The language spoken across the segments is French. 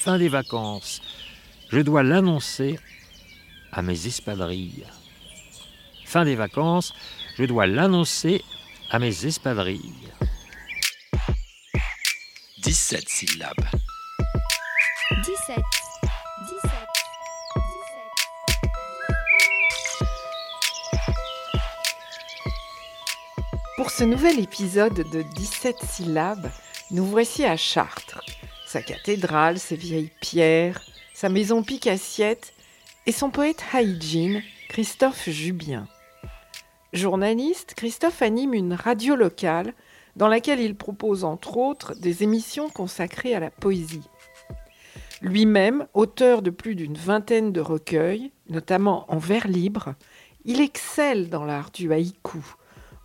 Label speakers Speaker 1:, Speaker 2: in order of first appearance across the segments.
Speaker 1: Fin des vacances. Je dois l'annoncer à mes espadrilles. Fin des vacances. Je dois l'annoncer à mes espadrilles.
Speaker 2: 17 syllabes.
Speaker 3: 17. 17.
Speaker 4: Pour ce nouvel épisode de 17 syllabes, nous voici à Chartres. Sa cathédrale, ses vieilles pierres, sa maison pique-assiette et son poète Haïdjin, Christophe Jubien. Journaliste, Christophe anime une radio locale dans laquelle il propose entre autres des émissions consacrées à la poésie. Lui-même, auteur de plus d'une vingtaine de recueils, notamment en vers libre, il excelle dans l'art du haïku,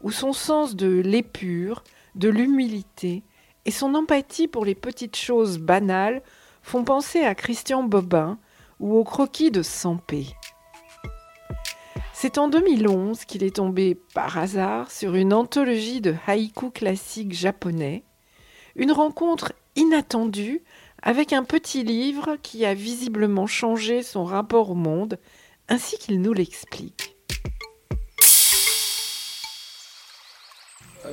Speaker 4: où son sens de l'épure, de l'humilité et son empathie pour les petites choses banales font penser à Christian Bobin ou au croquis de Sampé. C'est en 2011 qu'il est tombé par hasard sur une anthologie de haïku classiques japonais, une rencontre inattendue avec un petit livre qui a visiblement changé son rapport au monde, ainsi qu'il nous l'explique.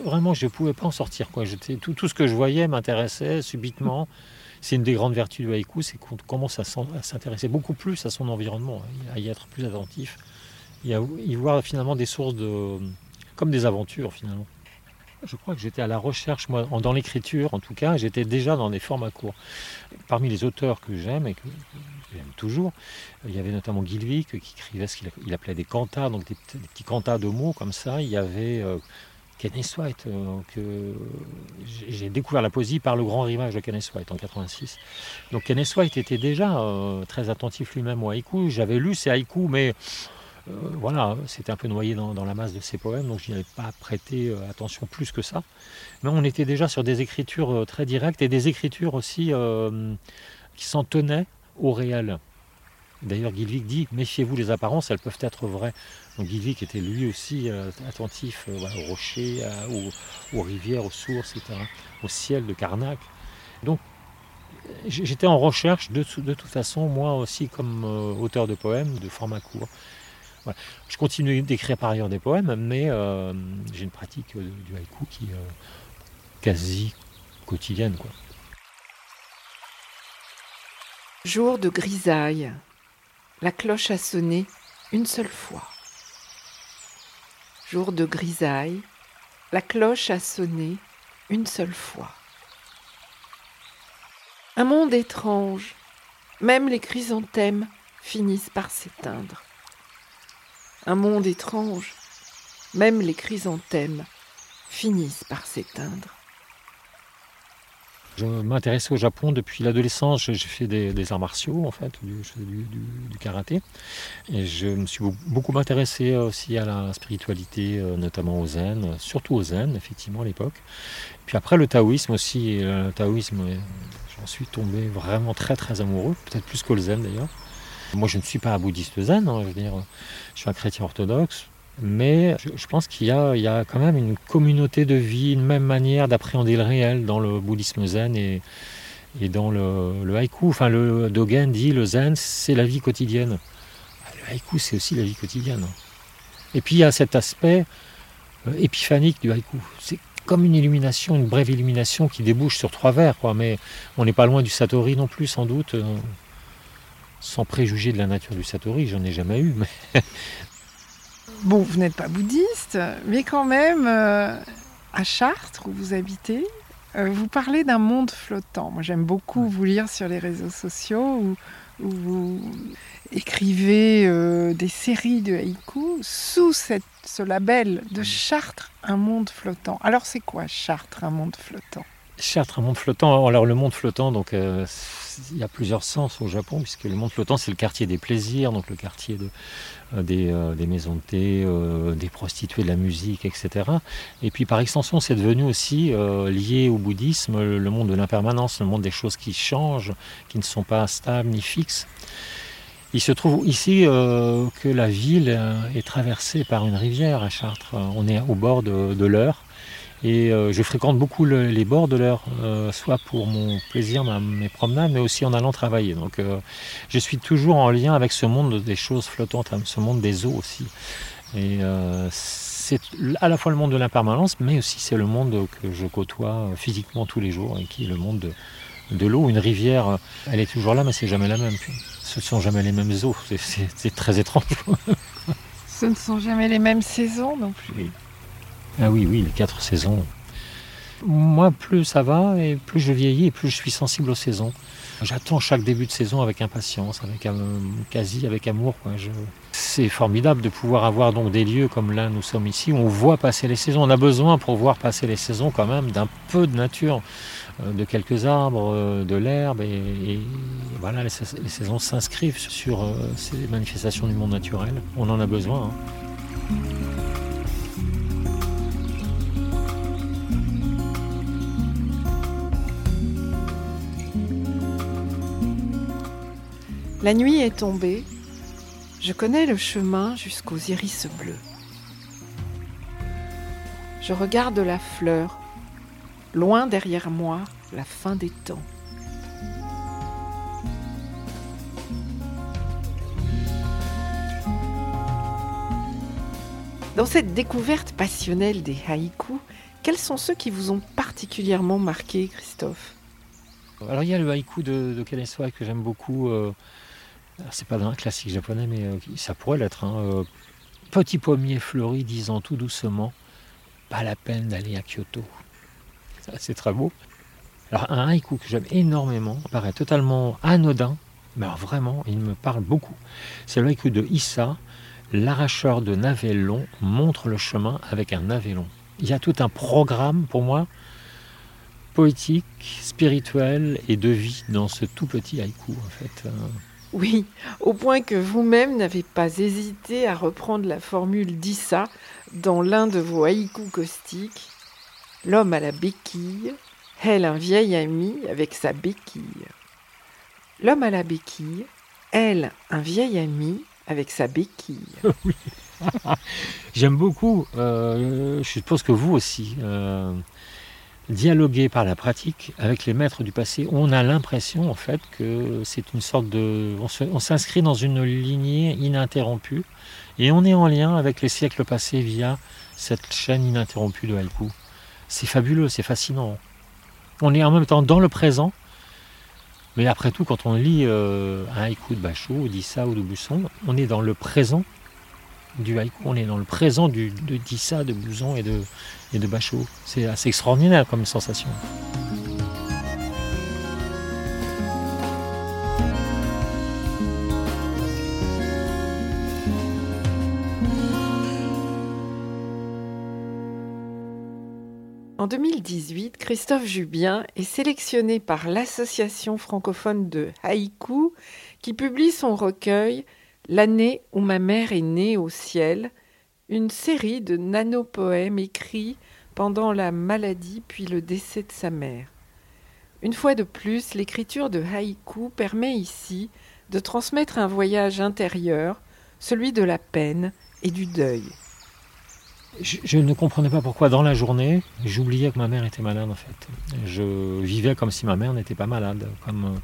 Speaker 1: Vraiment, je ne pouvais pas en sortir. Quoi. Tout, tout ce que je voyais m'intéressait subitement. C'est une des grandes vertus du haïku, c'est qu'on commence à s'intéresser beaucoup plus à son environnement, hein, à y être plus attentif, et à y voir finalement des sources de... comme des aventures finalement. Je crois que j'étais à la recherche, moi, dans l'écriture en tout cas, j'étais déjà dans des formats courts. Parmi les auteurs que j'aime et que j'aime toujours, il y avait notamment Gilvik qui écrivait ce qu'il il appelait des cantats, donc des, petits- cantats de mots comme ça. Il y avait euh, Kenneth White, j'ai découvert la poésie par le grand rivage de Kenneth White en 86. Donc Kenneth White était déjà euh, très attentif lui-même au haïku. J'avais lu ses haïkus, mais euh, voilà, c'était un peu noyé dans, dans la masse de ses poèmes, donc je n'y avais pas prêté euh, attention plus que ça. Mais on était déjà sur des écritures très directes et des écritures aussi qui s'en tenaient au réel. D'ailleurs, Gilvik dit méfiez-vous des apparences, elles peuvent être vraies. Donc Gilvik était lui aussi euh, attentif euh, aux rochers, aux, rivières, aux sources, au ciel de Karnak. Donc j'étais en recherche de, tout- de toute façon, moi aussi comme euh, auteur de poèmes, de format court. Je continue d'écrire par ailleurs des poèmes, mais j'ai une pratique du haïku qui est quasi quotidienne.
Speaker 4: Jour de grisaille. La cloche a sonné une seule fois. Jour de grisaille. La cloche a sonné une seule fois. Un monde étrange. Même les chrysanthèmes finissent par s'éteindre. Un monde étrange. Même les chrysanthèmes finissent par s'éteindre.
Speaker 1: Je m'intéressais au Japon depuis l'adolescence. J'ai fait des, arts martiaux, en fait, du, karaté. Et je me suis beau- beaucoup intéressé aussi à la spiritualité, euh, notamment au zen, euh, surtout au zen, effectivement, à l'époque. Puis après, le taoïsme aussi. et Le taoïsme, euh, j'en suis tombé vraiment très, très amoureux, peut-être plus que le zen d'ailleurs. Moi, je ne suis pas un bouddhiste zen, hein, je veux dire, je suis un chrétien orthodoxe. Mais je, pense qu'il y a, quand même une communauté de vie, une même manière d'appréhender le réel dans le bouddhisme zen et, dans le, haïku. Enfin, le Dogen dit le zen, c'est la vie quotidienne. Ah, Le haïku, c'est aussi la vie quotidienne. Et puis, il y a cet aspect euh, épiphanique du haïku. C'est comme une illumination, une brève illumination qui débouche sur trois vers. Mais on n'est pas loin du satori non plus, sans doute. euh, sans préjuger de la nature du satori, j'en ai jamais eu.
Speaker 4: Bon, vous n'êtes pas bouddhiste, mais quand même, euh, à Chartres, où vous habitez, euh, vous parlez d'un monde flottant. Moi, j'aime beaucoup vous lire sur les réseaux sociaux où, où vous écrivez euh, des séries de haïkus sous cette- ce label de Chartres, un monde flottant. Alors, c'est quoi Chartres, un monde flottant?
Speaker 1: Chartres, un monde flottant. Alors le monde flottant, donc il y a plusieurs sens au Japon, puisque le monde flottant, c'est le quartier des plaisirs, donc le quartier euh, des, euh, des maisons de thé, euh, des prostituées, de la musique, etc. Et puis par extension, c'est devenu aussi lié au bouddhisme, le, monde de l'impermanence, le monde des choses qui changent, qui ne sont pas stables ni fixes. Il se trouve ici que la ville est traversée par une rivière à Chartres. On est au bord de, de l'Eure. Et euh, je fréquente beaucoup le- les bords de l'Eure, euh, soit pour mon plaisir, ma- mes promenades, mais aussi en allant travailler. Donc euh, je suis toujours en lien avec ce monde des choses flottantes, hein, ce monde des eaux aussi. Et c'est à la fois le monde de l'impermanence, mais aussi c'est le monde que je côtoie physiquement tous les jours, et qui est le monde de, de l'eau. Une rivière, elle est toujours là, mais c'est jamais la même. Ce sont jamais les mêmes eaux. C'est très étrange.
Speaker 4: Ce ne sont jamais les mêmes saisons non plus.
Speaker 1: Ah oui, oui, les quatre saisons. Moi, plus ça va et plus je vieillis et plus je suis sensible aux saisons. J'attends chaque début de saison avec impatience, avec euh, quasi avec amour. C'est formidable de pouvoir avoir donc des lieux comme là nous sommes ici où on voit passer les saisons. On a besoin pour voir passer les saisons quand même d'un peu de nature, euh, de quelques arbres, euh, de l'herbe et, voilà les, sais- les saisons s'inscrivent sur ces manifestations du monde naturel. On en a besoin. hein.
Speaker 4: La nuit est tombée. Je connais le chemin jusqu'aux iris bleus. Je regarde la fleur, loin derrière moi, la fin des temps. Dans cette découverte passionnelle des haïkus, quels sont ceux qui vous ont particulièrement marqué, Christophe?
Speaker 1: Alors il y a le haïku de, de Kaneswa que j'aime beaucoup. euh, c'est pas un classique japonais, mais euh, ça pourrait l'être. hein, euh, Petit pommier fleuri disant tout doucement, pas la peine d'aller à Kyoto. C'est très beau. Alors un haïku que j'aime énormément, paraît totalement anodin, mais alors vraiment, il me parle beaucoup. C'est le haïku de Issa, l'arracheur de navets montre le chemin avec un navet long. Il y a tout un programme pour moi poétique, spirituel et de vie dans ce tout petit haïku en fait.
Speaker 4: Oui, au point que vous-même n'avez pas hésité à reprendre la formule d'Issa dans l'un de vos haïkus caustiques. L'homme à la béquille, elle un vieil ami avec sa béquille. L'homme à la béquille, elle un vieil ami avec sa béquille.
Speaker 1: J'aime beaucoup, euh, je suppose que vous aussi, euh, dialoguer par la pratique avec les maîtres du passé. On a l'impression en fait que c'est une sorte de... On s'inscrit dans une lignée ininterrompue et on est en lien avec les siècles passés via cette chaîne ininterrompue de haïku. C'est fabuleux, c'est fascinant. On est en même temps dans le présent, mais après tout, quand on lit euh, un haïku de Bachot, d'Issa ou de Busson, on est dans le présent du haïku, on est dans le présent du, de d'Issa, de Bouzon et de, et de Bachot. C'est assez extraordinaire comme sensation.
Speaker 4: En 2018, Christophe Jubien est sélectionné par l'Association francophone de haïku qui publie son recueil L'année où ma mère est née au ciel, une série de nanopoèmes écrits pendant la maladie puis le décès de sa mère. Une fois de plus, l'écriture de haïku permet ici de transmettre un voyage intérieur, celui de la peine et du deuil.
Speaker 1: Je, ne comprenais pas pourquoi dans la journée, j'oubliais que ma mère était malade en fait. Je vivais comme si ma mère n'était pas malade. Comme euh,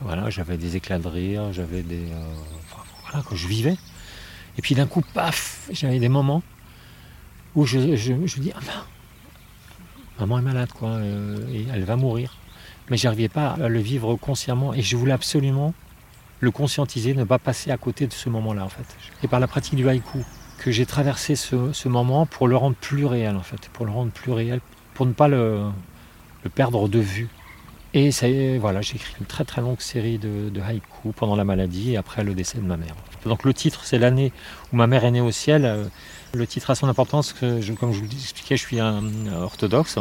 Speaker 1: voilà, j'avais des éclats de rire, j'avais des euh, voilà que je vivais. Et puis d'un coup, paf, j'avais des moments où je, je, dis ah maman est malade quoi, euh, et elle va mourir. Mais j'arrivais pas à le vivre consciemment et je voulais absolument le conscientiser, ne pas passer à côté de ce moment-là en fait. Et par la pratique du haïku, que j'ai traversé ce, moment pour le rendre plus réel en fait, pour le rendre plus réel, pour ne pas le perdre de vue. Et ça, voilà, j'ai écrit une très très longue série de, de haïkus pendant la maladie et après le décès de ma mère. Donc le titre, c'est l'année où ma mère est née au ciel. Euh, Le titre a son importance, comme je vous l'expliquais, je suis un, orthodoxe.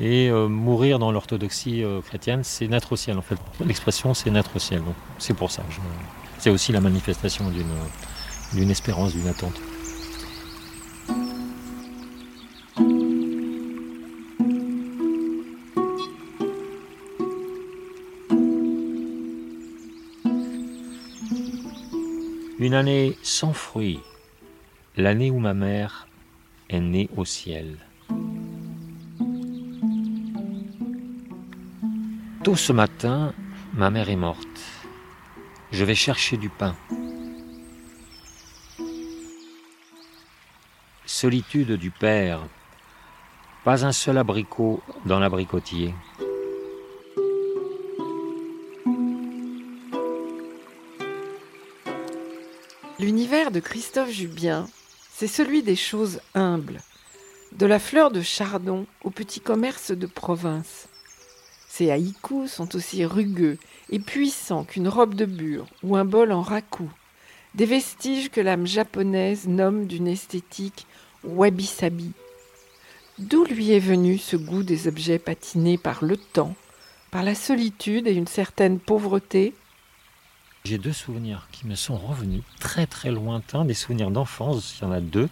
Speaker 1: Et euh, mourir dans l'orthodoxie euh, chrétienne, c'est naître au ciel en fait. L'expression, c'est naître au ciel. Donc c'est pour ça. C'est aussi la manifestation d'une espérance, d'une attente. Une année sans fruits, l'année où ma mère est née au ciel. Tôt ce matin, ma mère est morte. Je vais chercher du pain. Solitude du père. Pas un seul abricot dans l'abricotier.
Speaker 4: L'univers de Christophe Jubien, c'est celui des choses humbles, de la fleur de chardon au petit commerce de province. Ses haïkus sont aussi rugueux et puissants qu'une robe de bure ou un bol en raku, des vestiges que l'âme japonaise nomme d'une esthétique wabi-sabi. D'où lui est venu ce goût des objets patinés par le temps, par la solitude et une certaine pauvreté
Speaker 1: J'ai deux souvenirs qui me sont revenus, très très lointains, des souvenirs d'enfance, il y en a deux,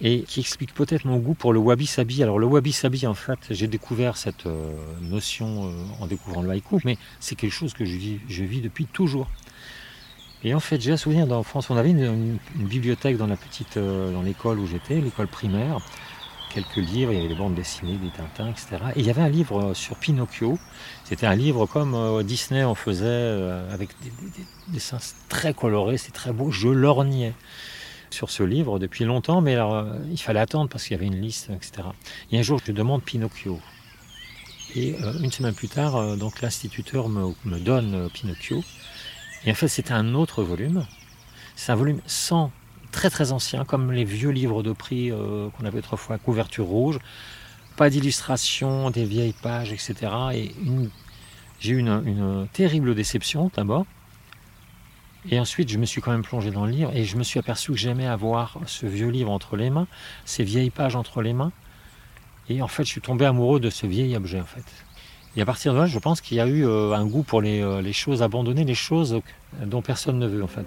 Speaker 1: et qui expliquent peut-être mon goût pour le wabi-sabi. Alors le wabi-sabi, en fait, j'ai découvert cette euh, notion euh, en découvrant le haïku, mais c'est quelque chose que je vis, depuis toujours. Et en fait, j'ai un souvenir d'enfance. On avait une bibliothèque dans la petite, euh, dans l'école où j'étais, l'école primaire. Quelques livres, il y avait des bandes dessinées, des Tintins, etc. Et il y avait un livre euh, sur Pinocchio. C'était un livre comme euh, Disney en faisait, euh, avec des, des- des dessins très colorés, c'est très beau. Je lorgnais sur ce livre depuis longtemps, mais alors, il fallait attendre parce qu'il y avait une liste, etc. Et un jour, je demande Pinocchio. Et une semaine plus tard, donc l'instituteur me, me donne Pinocchio. Et en fait, c'était un autre volume. C'est un volume sans, très très ancien, comme les vieux livres de prix euh, qu'on avait autrefois, couverture rouge. Pas d'illustration, des vieilles pages, etc. Et j'ai eu une, une terrible déception d'abord. Et ensuite, je me suis quand même plongé dans le livre et je me suis aperçu que j'aimais avoir ce vieux livre entre les mains, ces vieilles pages entre les mains. Et en fait, je suis tombé amoureux de ce vieil objet, en fait. Et à partir de là, je pense qu'il y a eu euh, un goût pour les, euh, les choses abandonnées, les choses dont personne ne veut, en fait.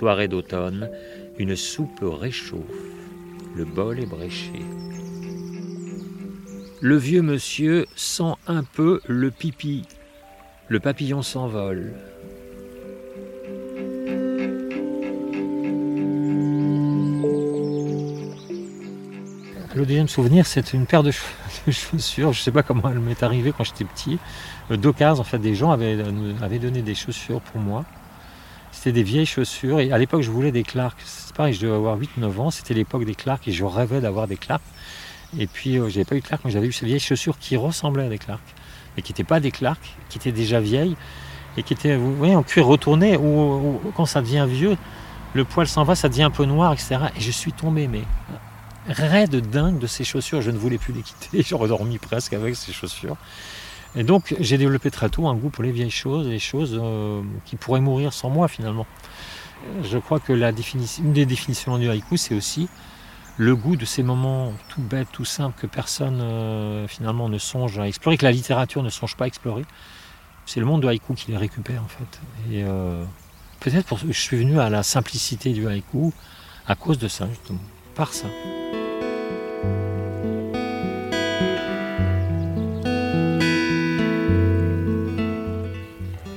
Speaker 1: Soirée d'automne, une soupe réchauffe, le bol est bréché. Le vieux monsieur sent un peu le pipi. Le papillon s'envole. Le deuxième souvenir, c'est une paire de, ch- de chaussures. Je ne sais pas comment elle m'est arrivée quand j'étais petit. Euh, D'occasion, en fait, des gens avaient, nous avaient donné des chaussures pour moi. C'était des vieilles chaussures. Et à l'époque, je voulais des Clark. C'est pareil, je devais avoir 8-9 ans. C'était l'époque des Clark et je rêvais d'avoir des Clark. Et puis, euh, j'avais pas eu Clark, mais j'avais eu ces vieilles chaussures qui ressemblaient à des Clark. Mais qui n'étaient pas des Clark, qui étaient déjà vieilles et qui étaient, vous voyez, en cuir retourné. Ou, ou- quand ça devient vieux, le poil s'en va, ça devient un peu noir, etc. Et je suis tombé, mais raide dingue de ces chaussures. Je ne voulais plus les quitter. J'ai redormi presque avec ces chaussures. Et donc, j'ai développé très tôt un goût pour les vieilles choses, les choses euh, qui pourraient mourir sans moi finalement. Je crois que la définition, une des définitions du haïku, c'est aussi le goût de ces moments tout bêtes, tout simples que personne euh, finalement ne songe à explorer, que la littérature ne songe pas à explorer. C'est le monde du haïku qui les récupère en fait. Et euh, peut-être pour je suis venu à la simplicité du haïku à cause de ça justement, par ça.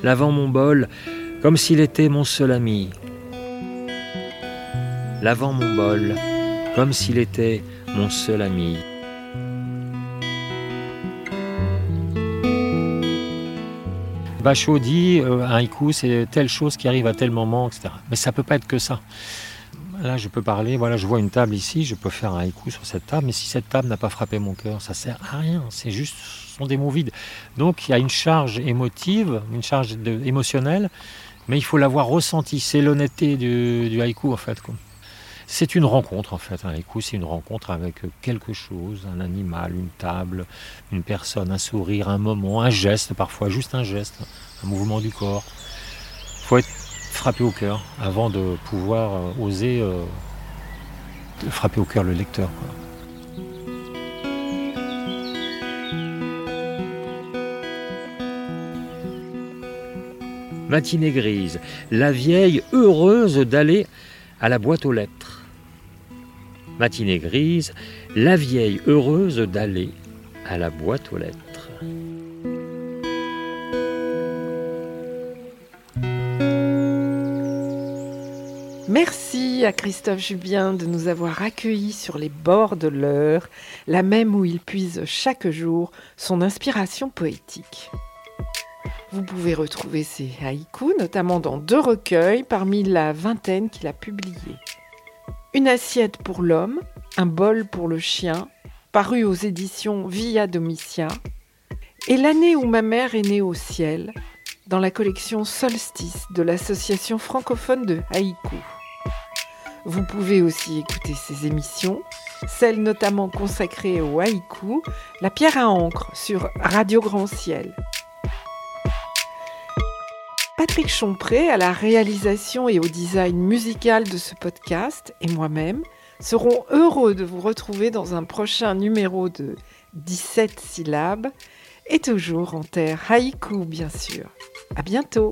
Speaker 1: Lavant mon bol comme s'il était mon seul ami. Lavant mon bol comme s'il était mon seul ami. Bachot dit euh, un haïku c'est telle chose qui arrive à tel moment, etc. Mais ça peut pas être que ça. Là, je peux parler, voilà, je vois une table ici, je peux faire un haïku sur cette table, mais si cette table n'a pas frappé mon cœur, ça sert à rien, c'est juste, ce sont des mots vides. Donc il y a une charge émotive, une charge émotionnelle, mais il faut l'avoir ressenti, c'est l'honnêteté du, du haïku en fait. C'est une rencontre en fait, un haïku c'est une rencontre avec quelque chose, un animal, une table, une personne, un sourire, un moment, un geste parfois, juste un geste, un mouvement du corps. Il faut être frappé au cœur avant de pouvoir euh, oser euh, frapper au cœur le lecteur. Matinée grise, la vieille heureuse d'aller à la boîte aux lettres. Matinée grise, la vieille heureuse d'aller
Speaker 2: à la boîte aux lettres.
Speaker 4: Merci à Christophe Jubien de nous avoir accueillis sur les bords de l'heure, la même où il puise chaque jour son inspiration poétique. Vous pouvez retrouver ses haïkus, notamment dans deux recueils parmi la vingtaine qu'il a publiés. Une assiette pour l'homme, un bol pour le chien, paru aux éditions Via Domitia, et l'année où ma mère est née au ciel, dans la collection Solstice de l'association francophone de haïku. Vous pouvez aussi écouter ces émissions, celles notamment consacrées au haïku, la pierre à encre sur Radio Grand Ciel. Patrick Chompré à la réalisation et au design musical de ce podcast et moi-même serons heureux de vous retrouver dans un prochain numéro de 17 syllabes et toujours en terre haïku bien sûr. À bientôt